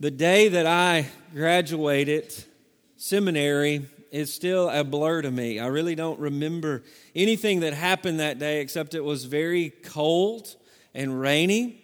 The day that I graduated seminary is still a blur to me. I really don't remember anything that happened that day except it was very cold and rainy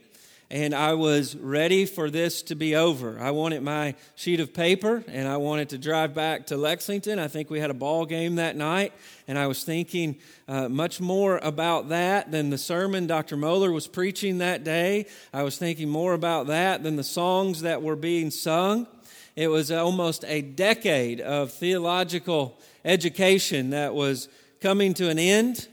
and I was ready for this to be over. I wanted my sheet of paper and I wanted to drive back to Lexington. I think we had a ball game that night, and I was thinking uh, much more about that than the sermon Dr. Mohler was preaching that day. I was thinking more about that than the songs that were being sung. It was almost a decade of theological education that was coming to an end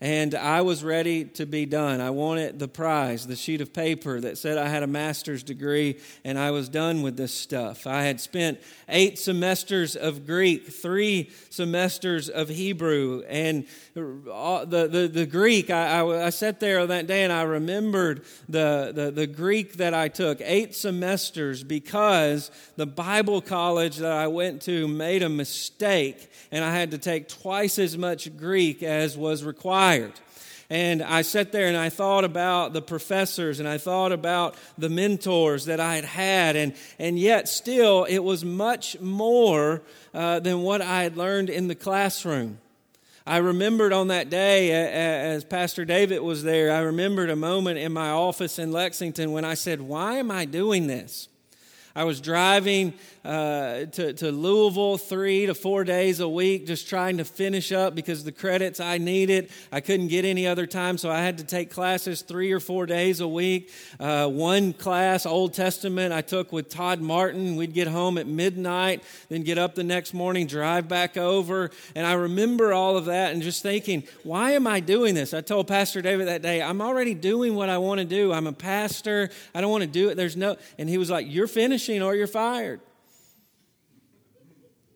and I was ready to be done. I wanted the prize, the sheet of paper that said I had a master's degree and I was done with this stuff. I had spent eight semesters of Greek, three semesters of Hebrew, and uh, the, the, the Greek, I, I, I sat there that day and I remembered the, the, the Greek that I took, eight semesters, because the Bible college that I went to made a mistake and I had to take twice as much Greek as was required. And I sat there and I thought about the professors and I thought about the mentors that I had had. And, and yet, still, it was much more uh, than what I had learned in the classroom. I remembered on that day, as Pastor David was there, I remembered a moment in my office in Lexington when I said, Why am I doing this? I was driving uh, to, to Louisville three to four days a week, just trying to finish up because the credits I needed, I couldn't get any other time, so I had to take classes three or four days a week. Uh, one class, Old Testament, I took with Todd Martin. We'd get home at midnight, then get up the next morning, drive back over. And I remember all of that and just thinking, why am I doing this? I told Pastor David that day, I'm already doing what I want to do. I'm a pastor. I don't want to do it. There's no, and he was like, You're finishing or you're fired.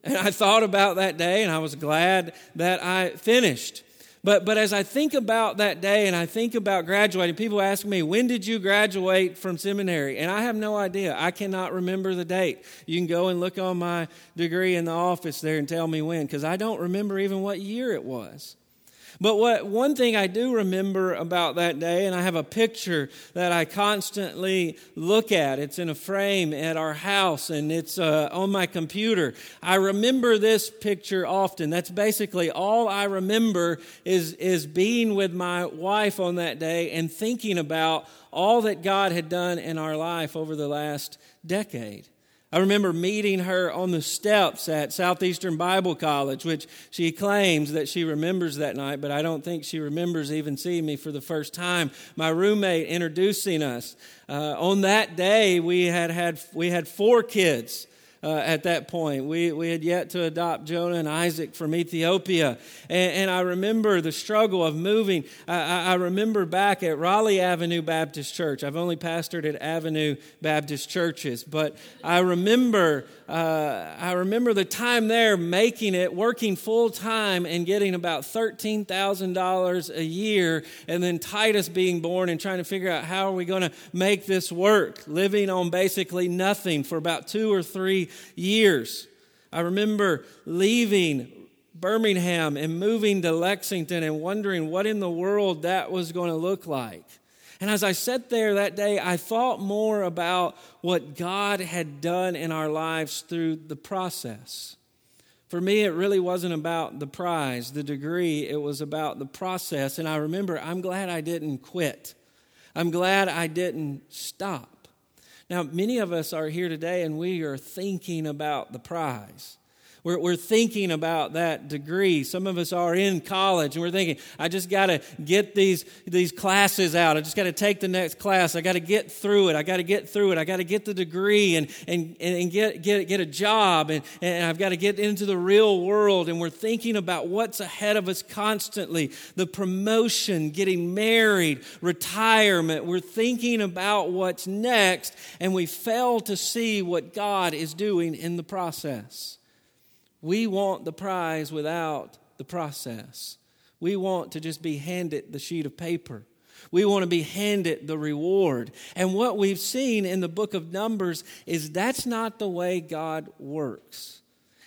And I thought about that day and I was glad that I finished. But, but as I think about that day and I think about graduating, people ask me, when did you graduate from seminary? And I have no idea. I cannot remember the date. You can go and look on my degree in the office there and tell me when, because I don't remember even what year it was. But what one thing I do remember about that day, and I have a picture that I constantly look at. It's in a frame at our house, and it's uh, on my computer. I remember this picture often. That's basically all I remember is is being with my wife on that day and thinking about all that God had done in our life over the last decade. I remember meeting her on the steps at Southeastern Bible College, which she claims that she remembers that night, but I don't think she remembers even seeing me for the first time. My roommate introducing us. Uh, on that day, we had, had, we had four kids uh, at that point. We, we had yet to adopt Jonah and Isaac from Ethiopia. And, and I remember the struggle of moving. I, I, remember back at Raleigh Avenue Baptist Church. I've only pastored at Avenue Baptist churches, but I remember uh, I remember the time there making it, working full time, and getting about $13,000 a year, and then Titus being born and trying to figure out how are we going to make this work, living on basically nothing for about two or three years. I remember leaving Birmingham and moving to Lexington and wondering what in the world that was going to look like. And as I sat there that day, I thought more about what God had done in our lives through the process. For me, it really wasn't about the prize, the degree, it was about the process. And I remember, I'm glad I didn't quit. I'm glad I didn't stop. Now, many of us are here today and we are thinking about the prize. We're, we're thinking about that degree. Some of us are in college and we're thinking, I just got to get these, these classes out. I just got to take the next class. I got to get through it. I got to get through it. I got to get the degree and, and, and get, get, get a job. And, and I've got to get into the real world. And we're thinking about what's ahead of us constantly the promotion, getting married, retirement. We're thinking about what's next and we fail to see what God is doing in the process. We want the prize without the process. We want to just be handed the sheet of paper. We want to be handed the reward. And what we've seen in the book of Numbers is that's not the way God works.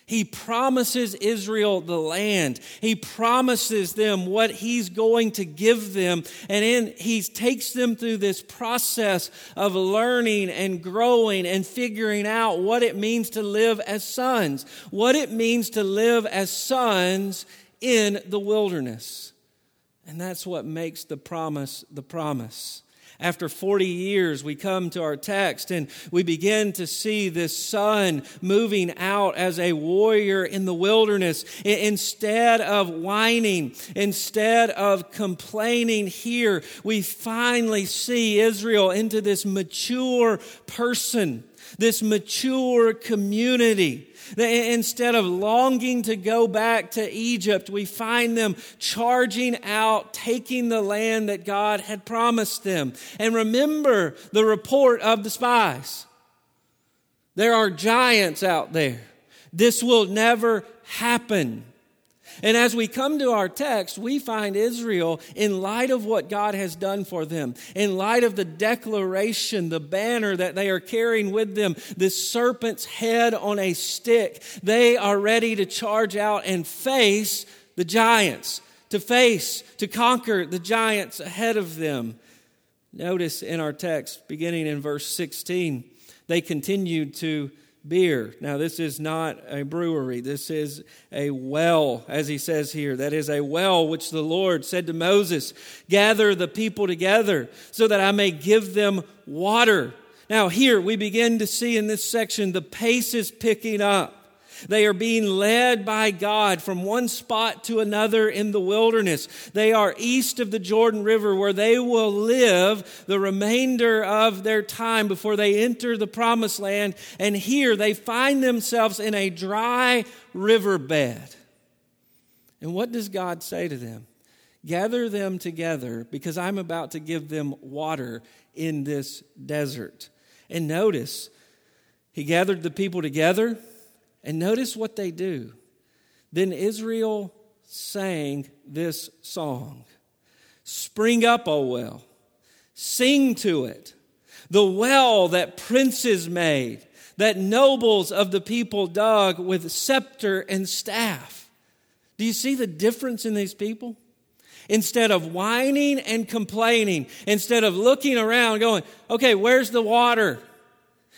He promises Israel the land. He promises them what he's going to give them. And he takes them through this process of learning and growing and figuring out what it means to live as sons, what it means to live as sons in the wilderness. And that's what makes the promise the promise. After 40 years, we come to our text and we begin to see this son moving out as a warrior in the wilderness. Instead of whining, instead of complaining here, we finally see Israel into this mature person, this mature community Instead of longing to go back to Egypt, we find them charging out, taking the land that God had promised them. And remember the report of the spies. There are giants out there. This will never happen. And as we come to our text, we find Israel, in light of what God has done for them, in light of the declaration, the banner that they are carrying with them, this serpent's head on a stick, they are ready to charge out and face the giants, to face, to conquer the giants ahead of them. Notice in our text, beginning in verse 16, they continued to beer. Now, this is not a brewery. This is a well, as he says here. That is a well which the Lord said to Moses, Gather the people together so that I may give them water. Now, here we begin to see in this section the pace is picking up. They are being led by God from one spot to another in the wilderness. They are east of the Jordan River where they will live the remainder of their time before they enter the promised land. And here they find themselves in a dry riverbed. And what does God say to them? Gather them together because I'm about to give them water in this desert. And notice, he gathered the people together and notice what they do. Then Israel sang this song Spring up, O well, sing to it. The well that princes made, that nobles of the people dug with scepter and staff. Do you see the difference in these people? Instead of whining and complaining, instead of looking around going, okay, where's the water?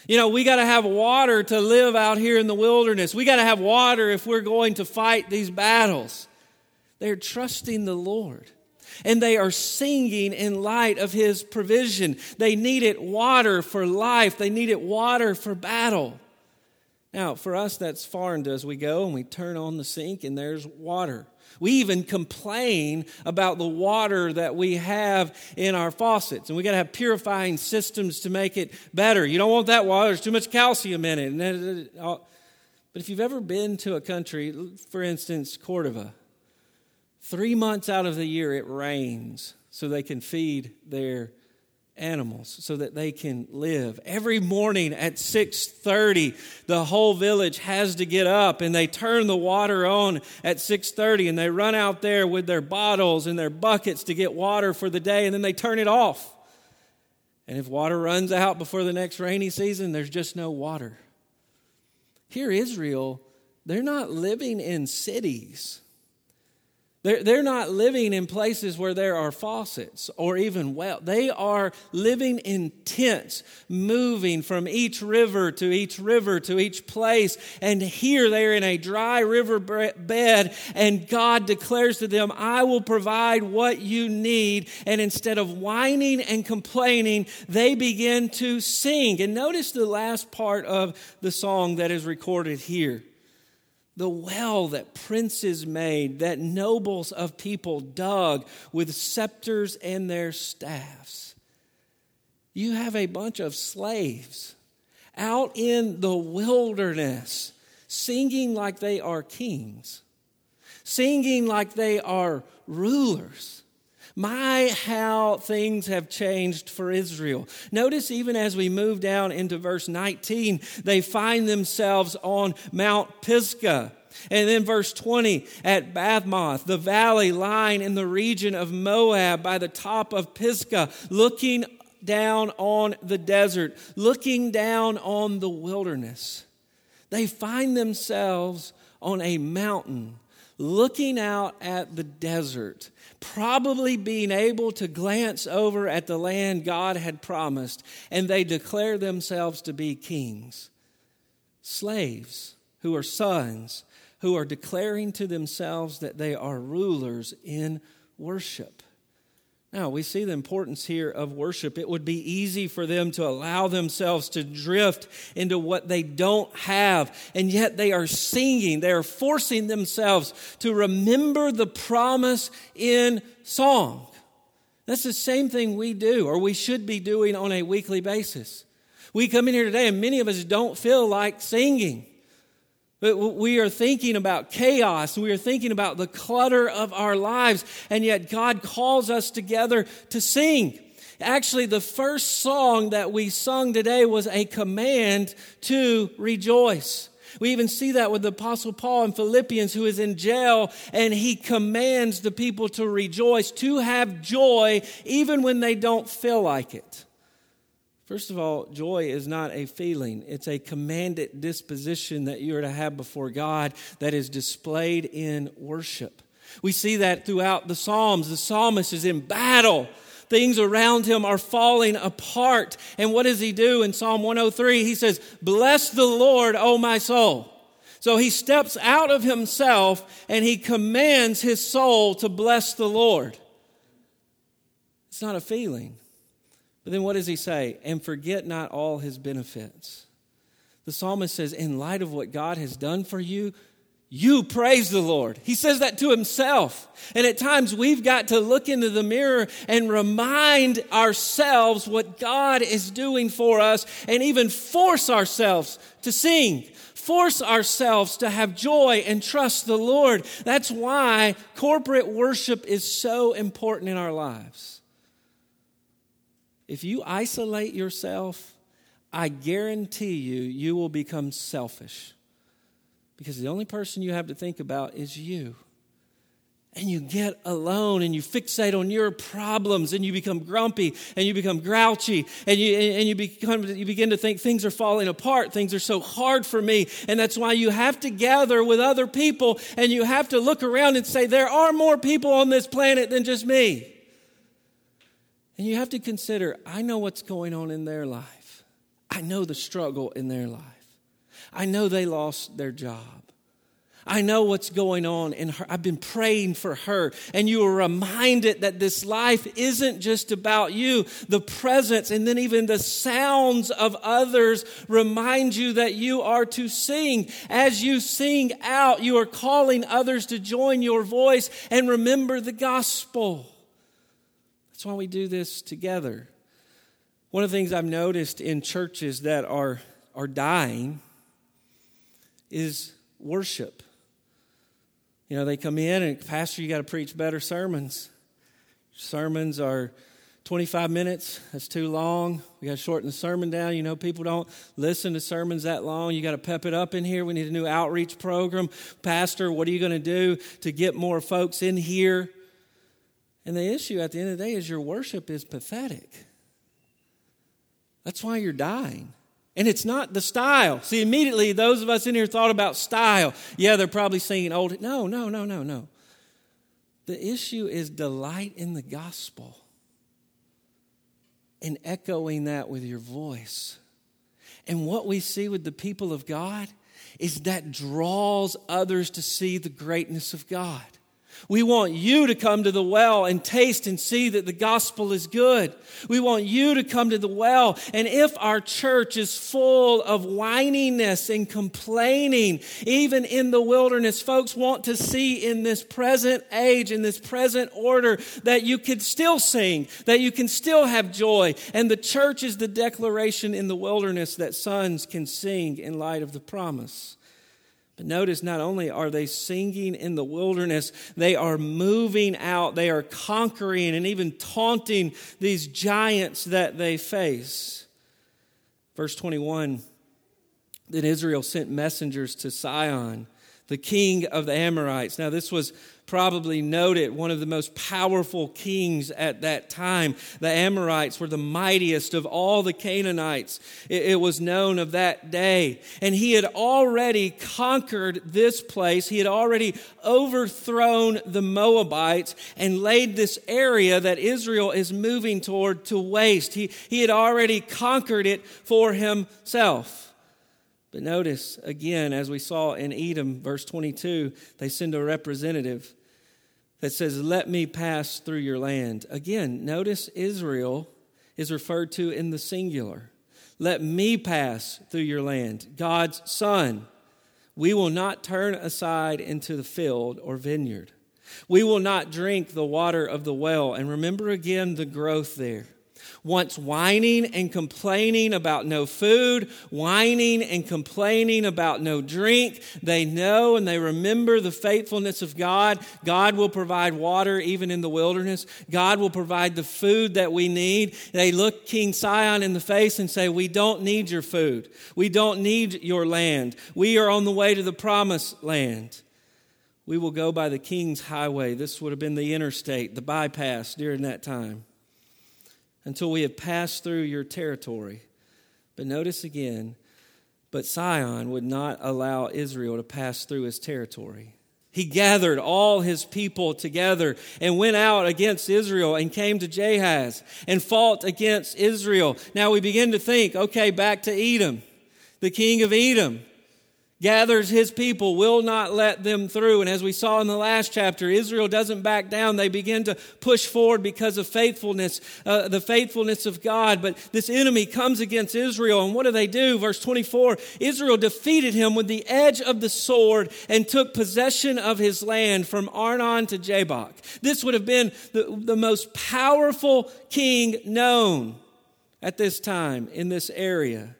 You know, we got to have water to live out here in the wilderness. We got to have water if we're going to fight these battles. They're trusting the Lord. And they are singing in light of his provision. They needed water for life, they needed water for battle. Now, for us, that's foreign to us. We go and we turn on the sink and there's water. We even complain about the water that we have in our faucets, and we got to have purifying systems to make it better. You don't want that water, there's too much calcium in it. but if you've ever been to a country, for instance, Cordova, three months out of the year it rains so they can feed their animals so that they can live. Every morning at 6:30, the whole village has to get up and they turn the water on at 6:30 and they run out there with their bottles and their buckets to get water for the day and then they turn it off. And if water runs out before the next rainy season, there's just no water. Here Israel, they're not living in cities. They're, they're not living in places where there are faucets or even well. They are living in tents, moving from each river to each river to each place. And here they're in a dry river bed, and God declares to them, I will provide what you need. And instead of whining and complaining, they begin to sing. And notice the last part of the song that is recorded here the well that princes made, that nobles of people dug with scepters and their staffs. You have a bunch of slaves out in the wilderness singing like they are kings, singing like they are rulers. My, how things have changed for Israel. Notice, even as we move down into verse 19, they find themselves on Mount Pisgah. And then verse 20 at Bamoth, the valley lying in the region of Moab by the top of Pisgah, looking down on the desert, looking down on the wilderness. They find themselves on a mountain looking out at the desert, probably being able to glance over at the land God had promised, and they declare themselves to be kings. Slaves who are sons, who are declaring to themselves that they are rulers in worship. Now, we see the importance here of worship. It would be easy for them to allow themselves to drift into what they don't have, and yet they are singing. They are forcing themselves to remember the promise in song. That's the same thing we do, or we should be doing on a weekly basis. We come in here today, and many of us don't feel like singing. But we are thinking about chaos. We are thinking about the clutter of our lives. And yet God calls us together to sing. Actually, the first song that we sung today was a command to rejoice. We even see that with the Apostle Paul in Philippians, who is in jail, and he commands the people to rejoice, to have joy, even when they don't feel like it. First of all, joy is not a feeling, it's a commanded disposition that you are to have before God that is displayed in worship. We see that throughout the Psalms. The psalmist is in battle. Things around him are falling apart. And what does he do in Psalm 103? He says, Bless the Lord, O my soul. So he steps out of himself and he commands his soul to bless the Lord. It's not a feeling, but then what does he say? And forget not all his benefits. The psalmist says, in light of what God has done for you, you praise the Lord. He says that to himself. And at times we've got to look into the mirror and remind ourselves what God is doing for us and even force ourselves to sing. Force ourselves to have joy and trust the Lord. That's why corporate worship is so important in our lives. If you isolate yourself, I guarantee you, you will become selfish. Because the only person you have to think about is you. And you get alone and you fixate on your problems and you become grumpy and you become grouchy and you, and you, become, you begin to think things are falling apart. Things are so hard for me. And that's why you have to gather with other people and you have to look around and say, there are more people on this planet than just me. And you have to consider I know what's going on in their life, I know the struggle in their life, I know they lost their job. I know what's going on in her. I've been praying for her. And you are reminded that this life isn't just about you. The presence and then even the sounds of others remind you that you are to sing. As you sing out, you are calling others to join your voice and remember the gospel. That's why we do this together. One of the things I've noticed in churches that are, are dying is worship. You know, they come in and, Pastor, you got to preach better sermons. Sermons are 25 minutes, that's too long. We got to shorten the sermon down. You know, people don't listen to sermons that long. You got to pep it up in here. We need a new outreach program. Pastor, what are you going to do to get more folks in here? And the issue at the end of the day is your worship is pathetic. That's why you're dying. And it's not the style. See, immediately those of us in here thought about style. Yeah, they're probably singing old. No, no, no, no, no. The issue is delight in the gospel and echoing that with your voice. And what we see with the people of God is that draws others to see the greatness of God. We want you to come to the well and taste and see that the gospel is good. We want you to come to the well. And if our church is full of whininess and complaining, even in the wilderness, folks want to see in this present age, in this present order, that you can still sing, that you can still have joy. And the church is the declaration in the wilderness that sons can sing in light of the promise. But notice not only are they singing in the wilderness, they are moving out, they are conquering and even taunting these giants that they face. Verse 21 Then Israel sent messengers to Sihon, the king of the Amorites. Now, this was probably noted one of the most powerful kings at that time. The Amorites were the mightiest of all the Canaanites. It, it, was known of that day. And he had already conquered this place. He had already overthrown the Moabites and laid this area that Israel is moving toward to waste. He, he had already conquered it for himself. But notice again, as we saw in Edom, verse 22, they send a representative that says, Let me pass through your land. Again, notice Israel is referred to in the singular. Let me pass through your land. God's son. We will not turn aside into the field or vineyard. We will not drink the water of the well. And remember again the growth there once whining and complaining about no food, whining and complaining about no drink. They know and they remember the faithfulness of God. God will provide water even in the wilderness. God will provide the food that we need. They look King Sihon in the face and say, We don't need your food. We don't need your land. We are on the way to the promised land. We will go by the king's highway. This would have been the interstate, the bypass during that time until we have passed through your territory. But notice again, but Sihon would not allow Israel to pass through his territory. He gathered all his people together and went out against Israel and came to Jahaz and fought against Israel. Now we begin to think, okay, back to Edom, the king of Edom gathers his people, will not let them through. And as we saw in the last chapter, Israel doesn't back down. They begin to push forward because of faithfulness, uh, the faithfulness of God. But this enemy comes against Israel. And what do they do? Verse 24 Israel defeated him with the edge of the sword and took possession of his land from Arnon to Jabbok. This would have been the, the most powerful king known at this time in this area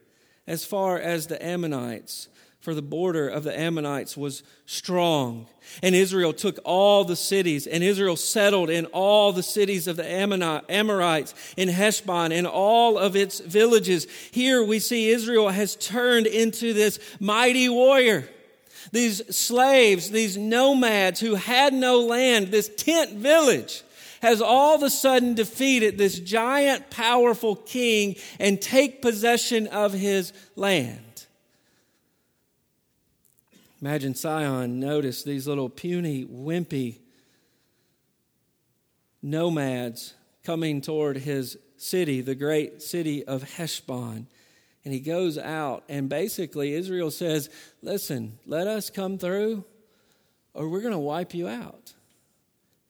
as far as the Ammonites for the border of the Ammonites was strong. And Israel took all the cities, and Israel settled in all the cities of the Amorites, in Heshbon, and all of its villages. Here we see Israel has turned into this mighty warrior. These slaves, these nomads who had no land, this tent village has all of a sudden defeated this giant, powerful king and take possession of his land. Imagine Sihon noticed these little puny, wimpy nomads coming toward his city, the great city of Heshbon. And he goes out, and basically Israel says, Listen, let us come through, or we're going to wipe you out.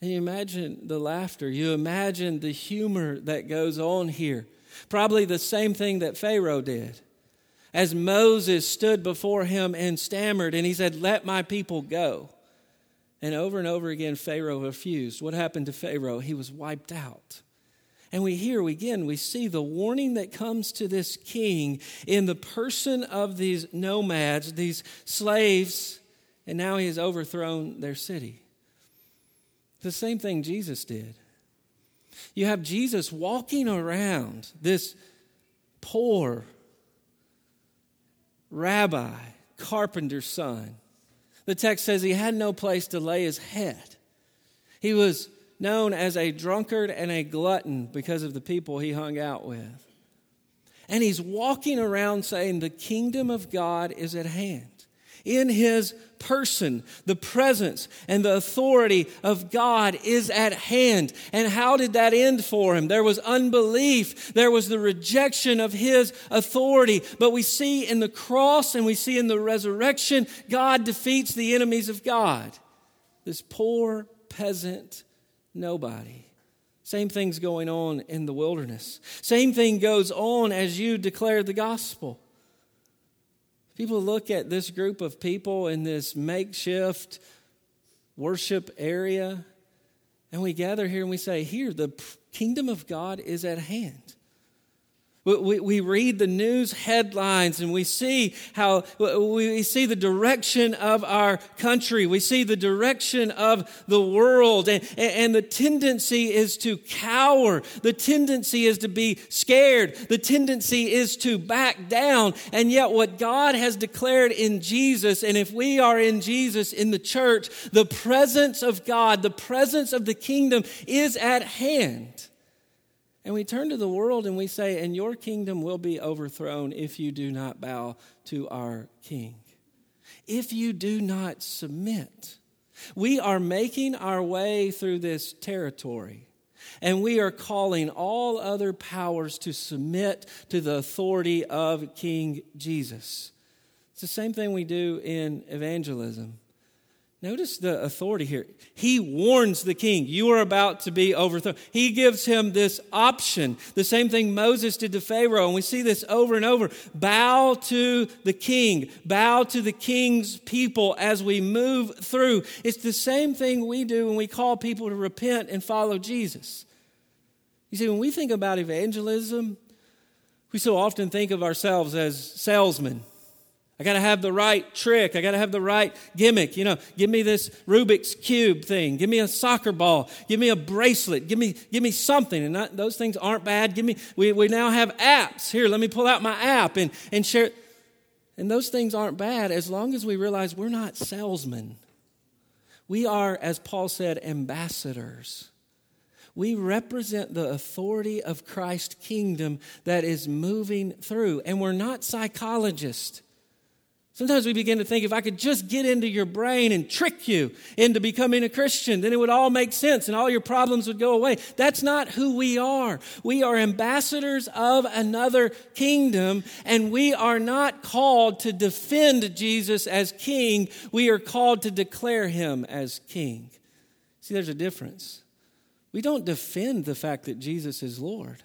And you imagine the laughter, you imagine the humor that goes on here. Probably the same thing that Pharaoh did as Moses stood before him and stammered, and he said, Let my people go. And over and over again, Pharaoh refused. What happened to Pharaoh? He was wiped out. And we hear again, we see the warning that comes to this king in the person of these nomads, these slaves, and now he has overthrown their city. The same thing Jesus did. You have Jesus walking around this poor, rabbi, carpenter's son. The text says he had no place to lay his head. He was known as a drunkard and a glutton because of the people he hung out with. And he's walking around saying, The kingdom of God is at hand in his person. The presence and the authority of God is at hand. And how did that end for him? There was unbelief, there was the rejection of his authority. But we see in the cross and we see in the resurrection, God defeats the enemies of God. This poor peasant nobody. Same thing's going on in the wilderness. Same thing goes on as you declare the gospel. People look at this group of people in this makeshift worship area, and we gather here and we say, Here, the kingdom of God is at hand. We, we, read the news headlines and we see how we see the direction of our country. We see the direction of the world. And, and the tendency is to cower. The tendency is to be scared. The tendency is to back down. And yet, what God has declared in Jesus, and if we are in Jesus in the church, the presence of God, the presence of the kingdom is at hand. And we turn to the world and we say, And your kingdom will be overthrown if you do not bow to our king, if you do not submit. We are making our way through this territory. And we are calling all other powers to submit to the authority of King Jesus. It's the same thing we do in evangelism. Notice the authority here. He warns the king, You are about to be overthrown. He gives him this option. The same thing Moses did to Pharaoh. And we see this over and over. Bow to the king, bow to the king's people as we move through. It's the same thing we do when we call people to repent and follow Jesus. You see, when we think about evangelism, we so often think of ourselves as salesmen. I got to have the right trick. I got to have the right gimmick. You know, give me this Rubik's Cube thing. Give me a soccer ball. Give me a bracelet. Give me, give me something. And those things aren't bad. Give me, we, we now have apps. Here, let me pull out my app and, and share. And those things aren't bad as long as we realize we're not salesmen. We are, as Paul said, ambassadors. We represent the authority of Christ's kingdom that is moving through. And we're not psychologists. Sometimes we begin to think if I could just get into your brain and trick you into becoming a Christian, then it would all make sense and all your problems would go away. That's not who we are. We are ambassadors of another kingdom, and we are not called to defend Jesus as king. We are called to declare him as king. See, there's a difference. We don't defend the fact that Jesus is Lord.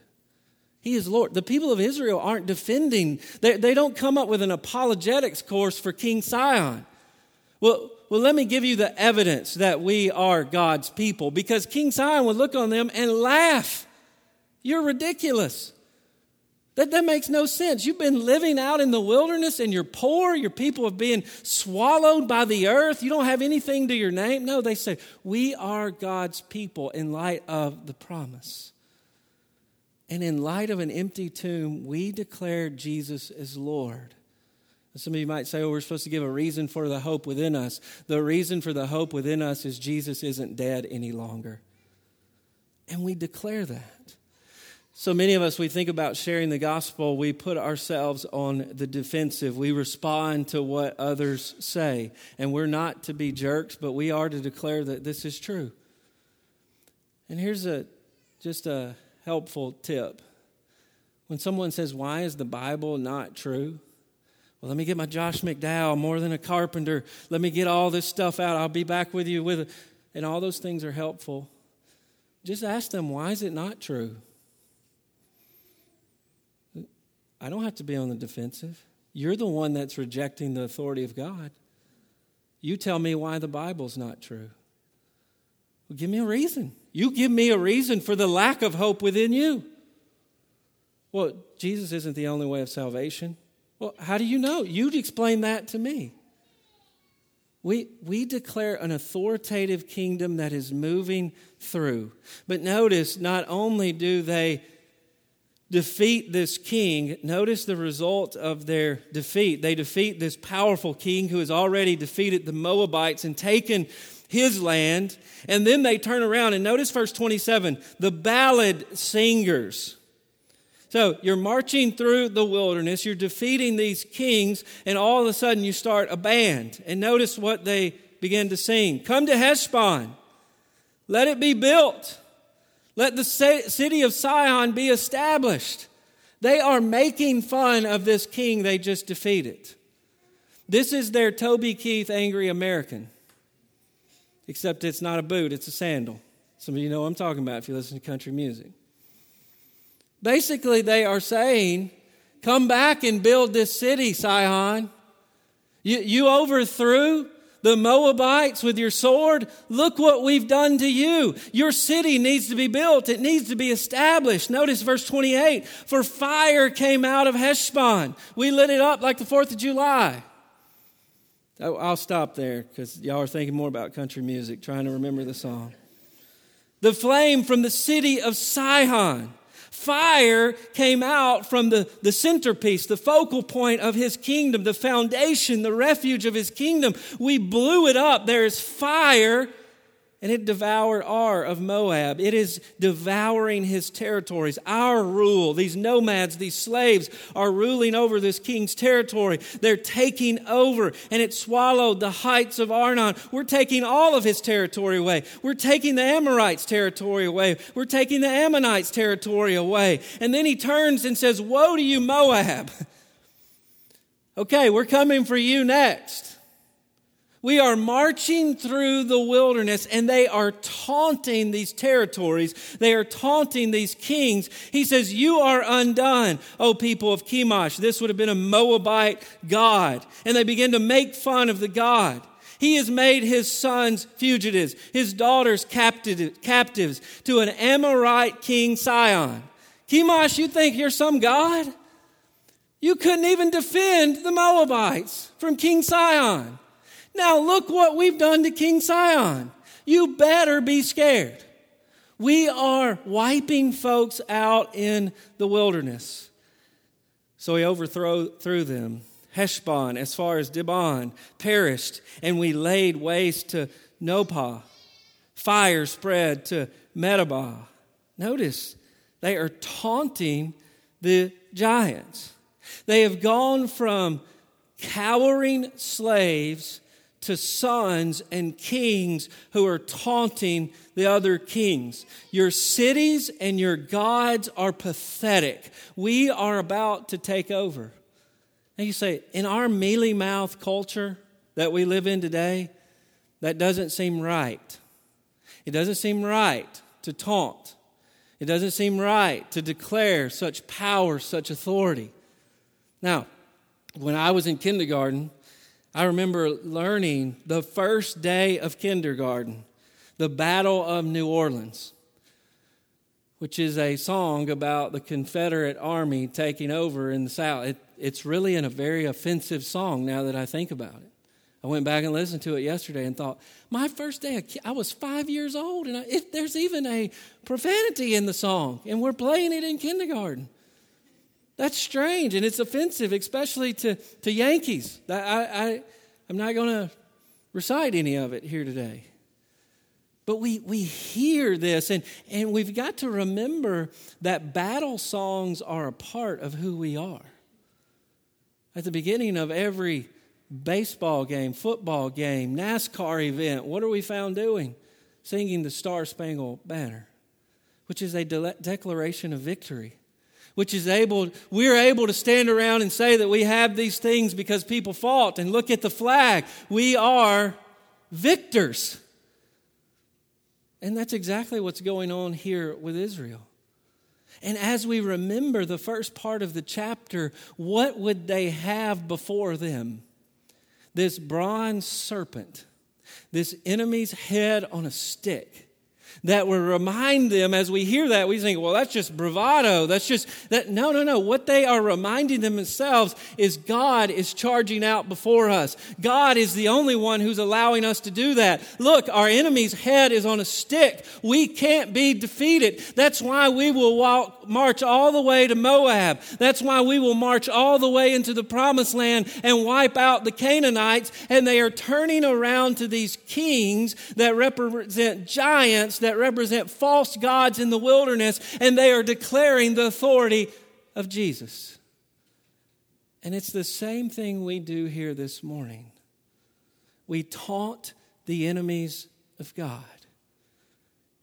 He is Lord. The people of Israel aren't defending, they, they don't come up with an apologetics course for King Sihon. Well, well, let me give you the evidence that we are God's people because King Sihon would look on them and laugh. You're ridiculous. That, that makes no sense. You've been living out in the wilderness and you're poor. Your people have been swallowed by the earth. You don't have anything to your name. No, they say, We are God's people in light of the promise. And in light of an empty tomb, we declare Jesus as Lord. Some of you might say, oh, we're supposed to give a reason for the hope within us. The reason for the hope within us is Jesus isn't dead any longer. And we declare that. So many of us, we think about sharing the gospel, we put ourselves on the defensive. We respond to what others say. And we're not to be jerks, but we are to declare that this is true. And here's a just a helpful tip. When someone says, Why is the Bible not true? Well, let me get my Josh McDowell, more than a carpenter. Let me get all this stuff out. I'll be back with you with it. And all those things are helpful. Just ask them, Why is it not true? I don't have to be on the defensive. You're the one that's rejecting the authority of God. You tell me why the Bible's not true. Well, give me a reason. You give me a reason for the lack of hope within you. Well, Jesus isn't the only way of salvation. Well, how do you know? You'd explain that to me. We, we declare an authoritative kingdom that is moving through. But notice, not only do they defeat this king, notice the result of their defeat. They defeat this powerful king who has already defeated the Moabites and taken his land. And then they turn around and notice verse 27 the ballad singers. So you're marching through the wilderness, you're defeating these kings, and all of a sudden you start a band. And notice what they begin to sing Come to Heshbon, let it be built, let the city of Sihon be established. They are making fun of this king they just defeated. This is their Toby Keith Angry American except it's not a boot, it's a sandal. Some of you know what I'm talking about if you listen to country music. Basically, they are saying, Come back and build this city, Sihon. You, you overthrew the Moabites with your sword, look what we've done to you. Your city needs to be built, it needs to be established. Notice verse 28 For fire came out of Heshbon. We lit it up like the 4th of July. Oh, I'll stop there because y'all are thinking more about country music, trying to remember the song. The flame from the city of Sihon. Fire came out from the, the centerpiece, the focal point of his kingdom, the foundation, the refuge of his kingdom. We blew it up. There is fire and it devoured Ar of Moab. It is devouring his territories. Our rule, these nomads, these slaves are ruling over this king's territory. They're taking over, and it swallowed the heights of Arnon. We're taking all of his territory away. We're taking the Amorites' territory away. We're taking the Ammonites' territory away. And then he turns and says, Woe to you, Moab! okay, we're coming for you next. We are marching through the wilderness and they are taunting these territories. They are taunting these kings. He says, You are undone, O people of Chemosh. This would have been a Moabite god. And they begin to make fun of the god. He has made his sons fugitives, his daughters captives to an Amorite king Sihon. Chemosh, you think you're some god? You couldn't even defend the Moabites from King Sihon. Now, look what we've done to King Sihon. You better be scared. We are wiping folks out in the wilderness. So he overthrew them. Heshbon, as far as Dibon, perished, and we laid waste to Nopah. Fire spread to Medeba. Notice, they are taunting the giants. They have gone from cowering slaves to sons and kings who are taunting the other kings. Your cities and your gods are pathetic. We are about to take over. And you say, in our mealy mouth culture that we live in today, that doesn't seem right. It doesn't seem right to taunt. It doesn't seem right to declare such power, such authority. Now, when I was in kindergarten, I remember learning the first day of kindergarten, the Battle of New Orleans, which is a song about the Confederate Army taking over in the South. It, it's really in a very offensive song now that I think about it. I went back and listened to it yesterday and thought, my first day, I was five years old, and I, it, there's even a profanity in the song, and we're playing it in kindergarten. That's strange and it's offensive, especially to, to Yankees. I, I, I'm not going to recite any of it here today. But we, we hear this, and, and we've got to remember that battle songs are a part of who we are. At the beginning of every baseball game, football game, NASCAR event, what are we found doing? Singing the Star Spangled Banner, which is a de- declaration of victory which is able, we're able to stand around and say that we have these things because people fought and look at the flag. We are victors. And that's exactly what's going on here with Israel. And as we remember the first part of the chapter, what would they have before them? This bronze serpent, this enemy's head on a stick that will remind them as we hear that, we think, well, that's just bravado. That's just that. No, no, no. What they are reminding themselves is God is charging out before us. God is the only one who's allowing us to do that. Look, our enemy's head is on a stick. We can't be defeated. That's why we will walk, march all the way to Moab. That's why we will march all the way into the promised land and wipe out the Canaanites. And they are turning around to these kings that represent giants that represent false gods in the wilderness, and they are declaring the authority of Jesus. And it's the same thing we do here this morning. We taunt the enemies of God.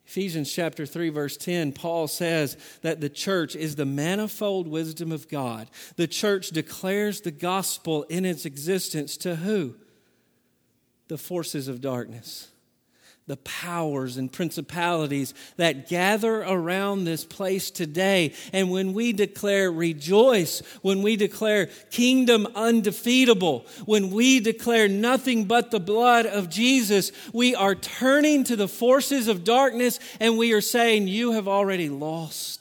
Ephesians chapter 3 verse 10 Paul says that the church is the manifold wisdom of God. The church declares the gospel in its existence to who? The forces of darkness the powers and principalities that gather around this place today. And when we declare rejoice, when we declare kingdom undefeatable, when we declare nothing but the blood of Jesus, we are turning to the forces of darkness and we are saying, You have already lost.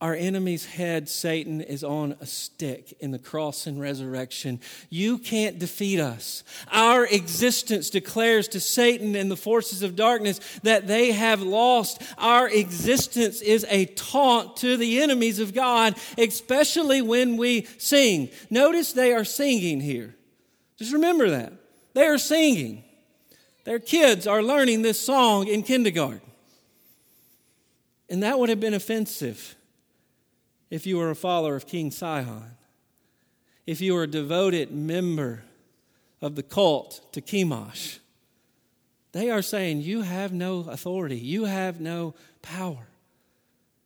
Our enemy's head, Satan, is on a stick in the cross and resurrection. You can't defeat us. Our existence declares to Satan and the forces of darkness that they have lost. Our existence is a taunt to the enemies of God, especially when we sing. Notice they are singing here. Just remember that. They are singing. Their kids are learning this song in kindergarten. And that would have been offensive if you were a follower of King Sihon, if you were a devoted member of the cult to Chemosh, they are saying you have no authority, you have no power.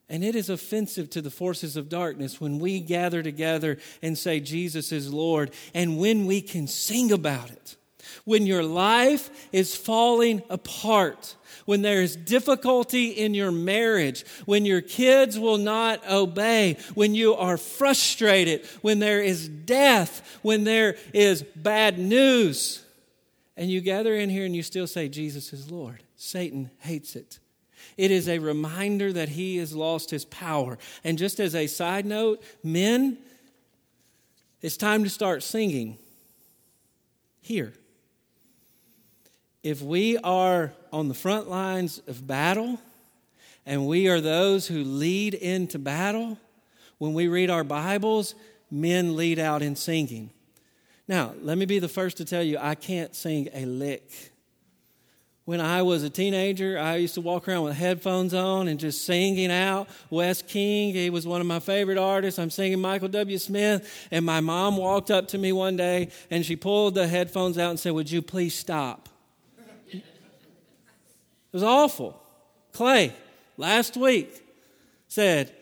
And it is offensive to the forces of darkness when we gather together and say Jesus is Lord, and when we can sing about it. When your life is falling apart, when there is difficulty in your marriage, when your kids will not obey, when you are frustrated, when there is death, when there is bad news, and you gather in here and you still say, Jesus is Lord. Satan hates it. It is a reminder that he has lost his power. And just as a side note, men, it's time to start singing here if we are on the front lines of battle and we are those who lead into battle, when we read our Bibles, men lead out in singing. Now, let me be the first to tell you, I can't sing a lick. When I was a teenager, I used to walk around with headphones on and just singing out. Wes King, he was one of my favorite artists. I'm singing Michael W. Smith. And my mom walked up to me one day and she pulled the headphones out and said, Would you please stop? It was awful. Clay, last week, said,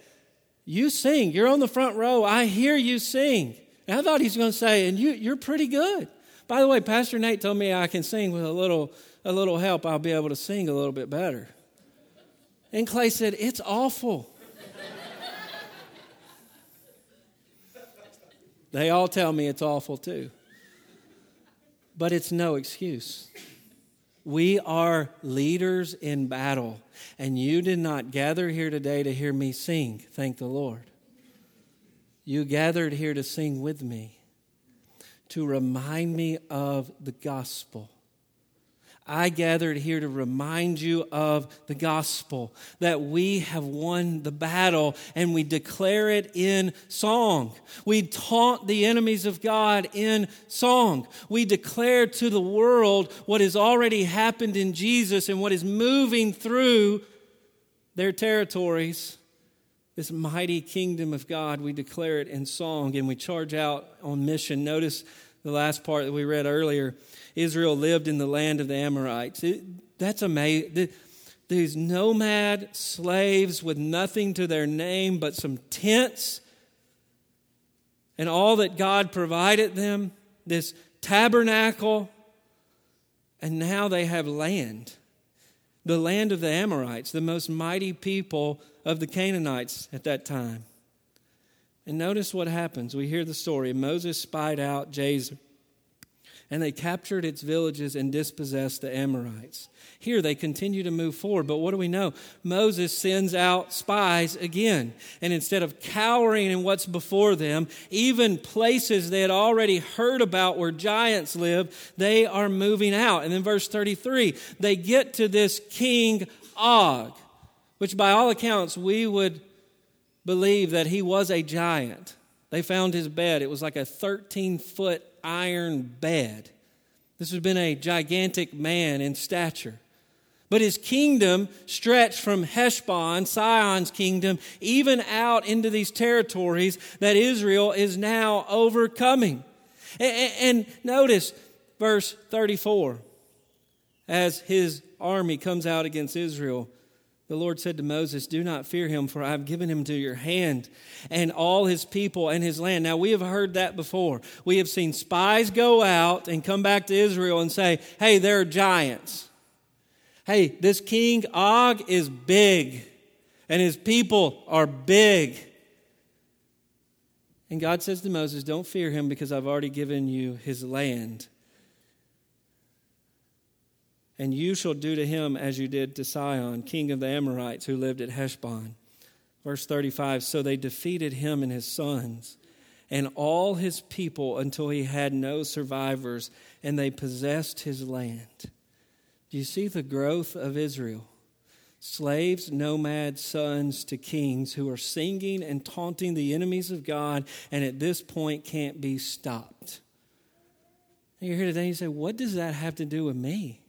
You sing. You're on the front row. I hear you sing. And I thought he was going to say, And you, you're pretty good. By the way, Pastor Nate told me I can sing with a little, a little help. I'll be able to sing a little bit better. And Clay said, It's awful. they all tell me it's awful too. But it's no excuse. We are leaders in battle, and you did not gather here today to hear me sing. Thank the Lord. You gathered here to sing with me, to remind me of the gospel I gathered here to remind you of the gospel, that we have won the battle and we declare it in song. We taunt the enemies of God in song. We declare to the world what has already happened in Jesus and what is moving through their territories. This mighty kingdom of God, we declare it in song and we charge out on mission. Notice the last part that we read earlier Israel lived in the land of the Amorites. It, that's amazing. These nomad slaves with nothing to their name but some tents and all that God provided them, this tabernacle, and now they have land. The land of the Amorites, the most mighty people of the Canaanites at that time. And notice what happens. We hear the story. Moses spied out Jazer and they captured its villages and dispossessed the Amorites. Here they continue to move forward, but what do we know? Moses sends out spies again, and instead of cowering in what's before them, even places they had already heard about where giants live, they are moving out. And then verse 33, they get to this king Og, which by all accounts we would believe that he was a giant. They found his bed. It was like a 13 foot iron bed. This has been a gigantic man in stature. But his kingdom stretched from Heshbon, Sihon's kingdom, even out into these territories that Israel is now overcoming. And, notice verse 34 as his army comes out against Israel. The Lord said to Moses, Do not fear him, for I have given him to your hand and all his people and his land. Now, we have heard that before. We have seen spies go out and come back to Israel and say, Hey, there are giants. Hey, this king Og is big, and his people are big. And God says to Moses, Don't fear him because I've already given you his land. And you shall do to him as you did to Sihon, king of the Amorites, who lived at Heshbon. Verse 35 So they defeated him and his sons and all his people until he had no survivors, and they possessed his land. Do you see the growth of Israel? Slaves, nomads, sons to kings who are singing and taunting the enemies of God, and at this point can't be stopped. you're here today you say, What does that have to do with me?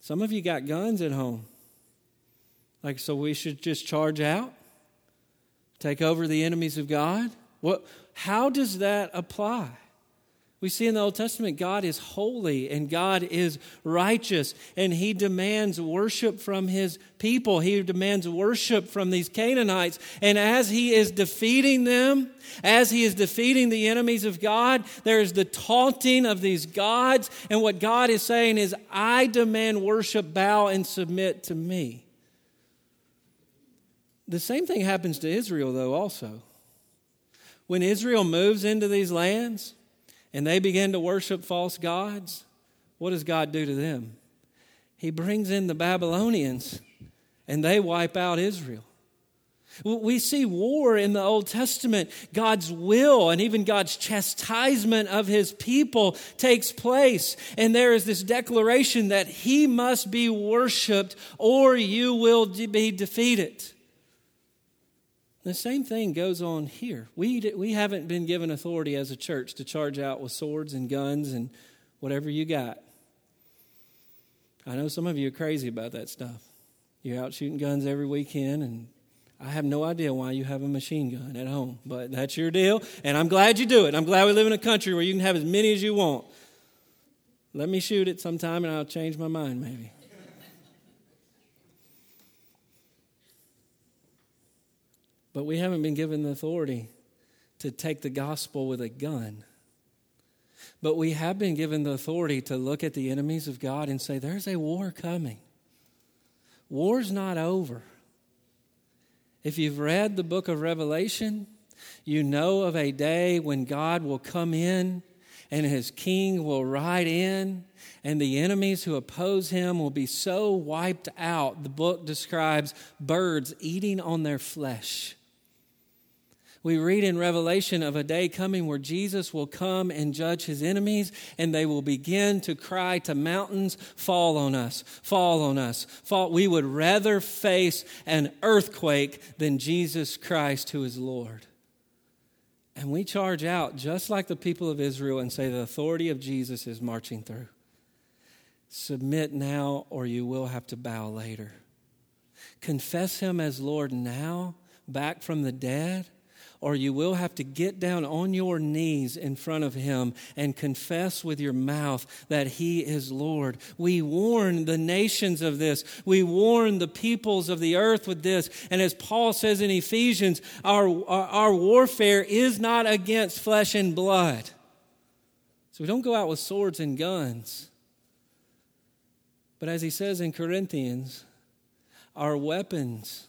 Some of you got guns at home. Like, so we should just charge out? Take over the enemies of God? What, how does that apply? We see in the Old Testament, God is holy and God is righteous, and He demands worship from His people. He demands worship from these Canaanites. And as He is defeating them, as He is defeating the enemies of God, there is the taunting of these gods. And what God is saying is, I demand worship, bow, and submit to me. The same thing happens to Israel, though, also. When Israel moves into these lands, and they begin to worship false gods, what does God do to them? He brings in the Babylonians and they wipe out Israel. We see war in the Old Testament. God's will and even God's chastisement of his people takes place. And there is this declaration that he must be worshiped or you will be defeated. The same thing goes on here. We, we haven't been given authority as a church to charge out with swords and guns and whatever you got. I know some of you are crazy about that stuff. You're out shooting guns every weekend, and I have no idea why you have a machine gun at home, but that's your deal, and I'm glad you do it. I'm glad we live in a country where you can have as many as you want. Let me shoot it sometime, and I'll change my mind, maybe. But we haven't been given the authority to take the gospel with a gun. But we have been given the authority to look at the enemies of God and say, there's a war coming. War's not over. If you've read the book of Revelation, you know of a day when God will come in and his king will ride in, and the enemies who oppose him will be so wiped out. The book describes birds eating on their flesh. We read in Revelation of a day coming where Jesus will come and judge his enemies, and they will begin to cry to mountains, Fall on us, fall on us. Fall. We would rather face an earthquake than Jesus Christ, who is Lord. And we charge out just like the people of Israel and say, The authority of Jesus is marching through. Submit now, or you will have to bow later. Confess him as Lord now, back from the dead or you will have to get down on your knees in front of Him and confess with your mouth that He is Lord. We warn the nations of this. We warn the peoples of the earth with this. And as Paul says in Ephesians, our, our, our warfare is not against flesh and blood. So we don't go out with swords and guns. But as he says in Corinthians, our weapons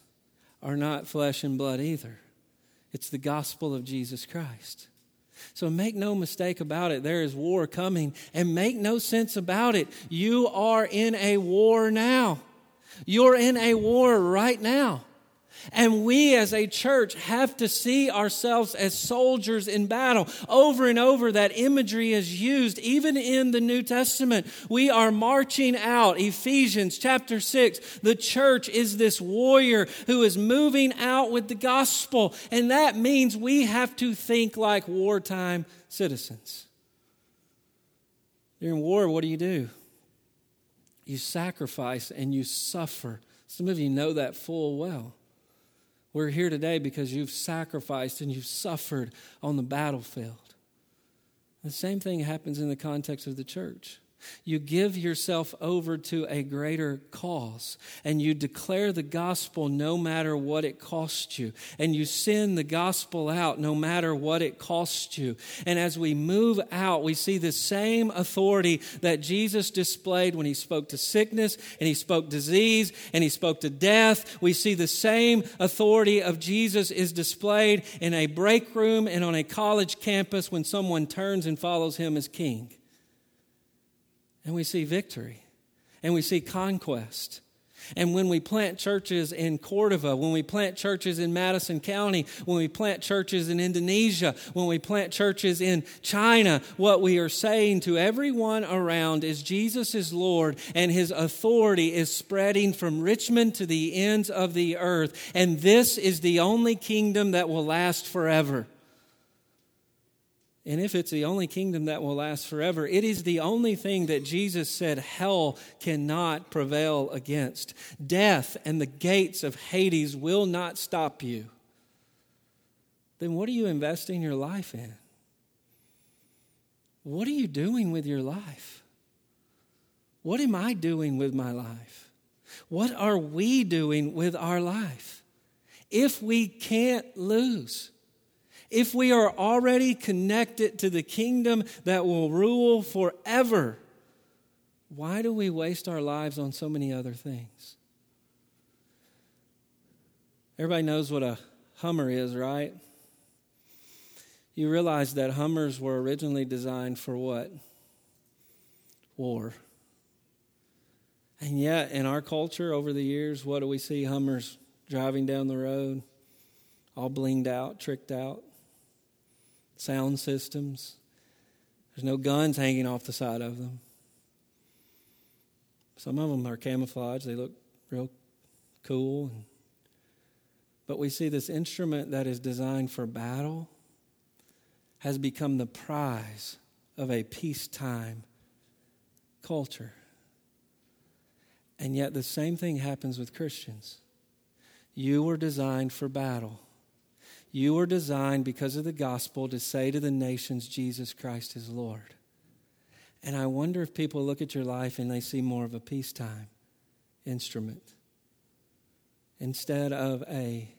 are not flesh and blood either. It's the gospel of Jesus Christ. So make no mistake about it, there is war coming, and make no sense about it. You are in a war now. You're in a war right now. And we as a church have to see ourselves as soldiers in battle. Over and over, that imagery is used, even in the New Testament. We are marching out. Ephesians chapter 6. The church is this warrior who is moving out with the gospel. And that means we have to think like wartime citizens. During war, what do you do? You sacrifice and you suffer. Some of you know that full well. We're here today because you've sacrificed and you've suffered on the battlefield. The same thing happens in the context of the church. You give yourself over to a greater cause and you declare the gospel no matter what it costs you. And you send the gospel out no matter what it costs you. And as we move out, we see the same authority that Jesus displayed when he spoke to sickness and he spoke disease and he spoke to death. We see the same authority of Jesus is displayed in a break room and on a college campus when someone turns and follows him as king and we see victory and we see conquest. And when we plant churches in Cordova, when we plant churches in Madison County, when we plant churches in Indonesia, when we plant churches in China, what we are saying to everyone around is Jesus is Lord and his authority is spreading from Richmond to the ends of the earth. And this is the only kingdom that will last forever. And if it's the only kingdom that will last forever, it is the only thing that Jesus said hell cannot prevail against. Death and the gates of Hades will not stop you. Then what are you investing your life in? What are you doing with your life? What am I doing with my life? What are we doing with our life? If we can't lose, if we are already connected to the kingdom that will rule forever, why do we waste our lives on so many other things? Everybody knows what a Hummer is, right? You realize that Hummers were originally designed for what? War. And yet, in our culture over the years, what do we see Hummers driving down the road? All blinged out, tricked out sound systems. There's no guns hanging off the side of them. Some of them are camouflaged, they look real cool. But we see this instrument that is designed for battle has become the prize of a peacetime culture. And yet, the same thing happens with Christians. You were designed for battle. You were designed because of the gospel to say to the nations, Jesus Christ is Lord. And I wonder if people look at your life and they see more of a peacetime instrument instead of a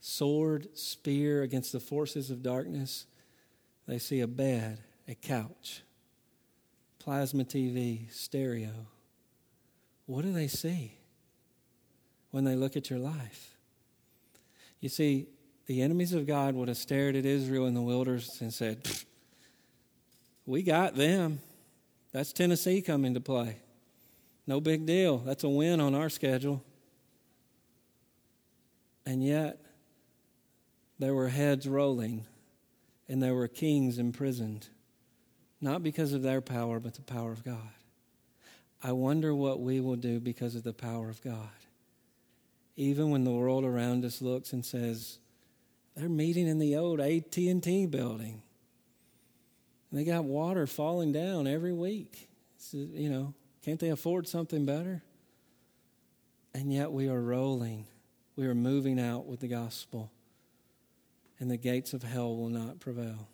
sword, spear against the forces of darkness. They see a bed, a couch, plasma TV, stereo. What do they see when they look at your life? You see, the enemies of God would have stared at Israel in the wilderness and said, We got them. That's Tennessee coming to play. No big deal. That's a win on our schedule. And yet, there were heads rolling and there were kings imprisoned, not because of their power, but the power of God. I wonder what we will do because of the power of God. Even when the world around us looks and says, they're meeting in the old AT&T building. And they got water falling down every week. So, you know, can't they afford something better? And yet we are rolling. We are moving out with the gospel. And the gates of hell will not prevail.